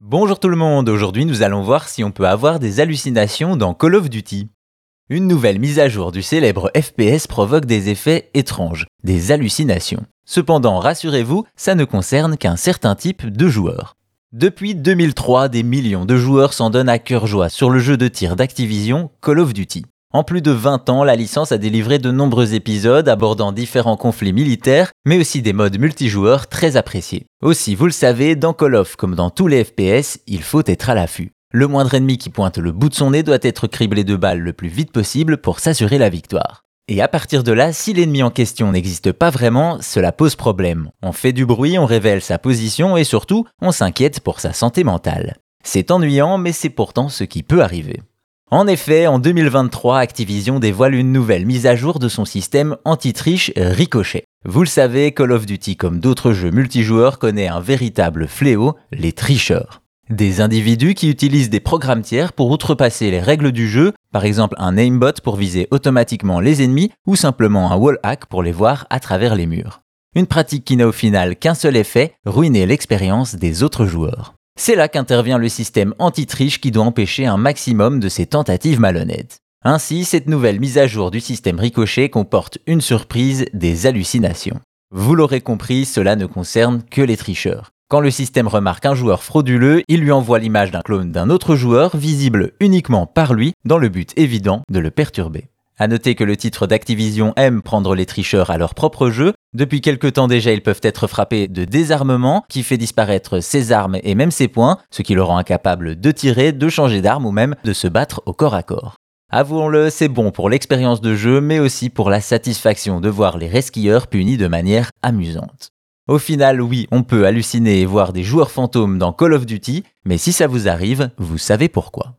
Bonjour tout le monde, aujourd'hui nous allons voir si on peut avoir des hallucinations dans Call of Duty. Une nouvelle mise à jour du célèbre FPS provoque des effets étranges, des hallucinations. Cependant, rassurez-vous, ça ne concerne qu'un certain type de joueurs. Depuis 2003, des millions de joueurs s'en donnent à cœur joie sur le jeu de tir d'Activision Call of Duty. En plus de 20 ans, la licence a délivré de nombreux épisodes abordant différents conflits militaires, mais aussi des modes multijoueurs très appréciés. Aussi, vous le savez, dans Call of comme dans tous les FPS, il faut être à l'affût. Le moindre ennemi qui pointe le bout de son nez doit être criblé de balles le plus vite possible pour s'assurer la victoire. Et à partir de là, si l'ennemi en question n'existe pas vraiment, cela pose problème. On fait du bruit, on révèle sa position et surtout, on s'inquiète pour sa santé mentale. C'est ennuyant, mais c'est pourtant ce qui peut arriver. En effet, en 2023, Activision dévoile une nouvelle mise à jour de son système anti-triche Ricochet. Vous le savez, Call of Duty, comme d'autres jeux multijoueurs, connaît un véritable fléau, les tricheurs. Des individus qui utilisent des programmes tiers pour outrepasser les règles du jeu, par exemple un aimbot pour viser automatiquement les ennemis ou simplement un wall hack pour les voir à travers les murs. Une pratique qui n'a au final qu'un seul effet, ruiner l'expérience des autres joueurs. C'est là qu'intervient le système anti-triche qui doit empêcher un maximum de ces tentatives malhonnêtes. Ainsi, cette nouvelle mise à jour du système Ricochet comporte une surprise, des hallucinations. Vous l'aurez compris, cela ne concerne que les tricheurs. Quand le système remarque un joueur frauduleux, il lui envoie l'image d'un clone d'un autre joueur, visible uniquement par lui, dans le but évident de le perturber. À noter que le titre d'Activision aime prendre les tricheurs à leur propre jeu. Depuis quelque temps déjà, ils peuvent être frappés de désarmement qui fait disparaître ses armes et même ses points, ce qui le rend incapable de tirer, de changer d'arme ou même de se battre au corps à corps. Avouons-le, c'est bon pour l'expérience de jeu, mais aussi pour la satisfaction de voir les resquilleurs punis de manière amusante. Au final, oui, on peut halluciner et voir des joueurs fantômes dans Call of Duty, mais si ça vous arrive, vous savez pourquoi.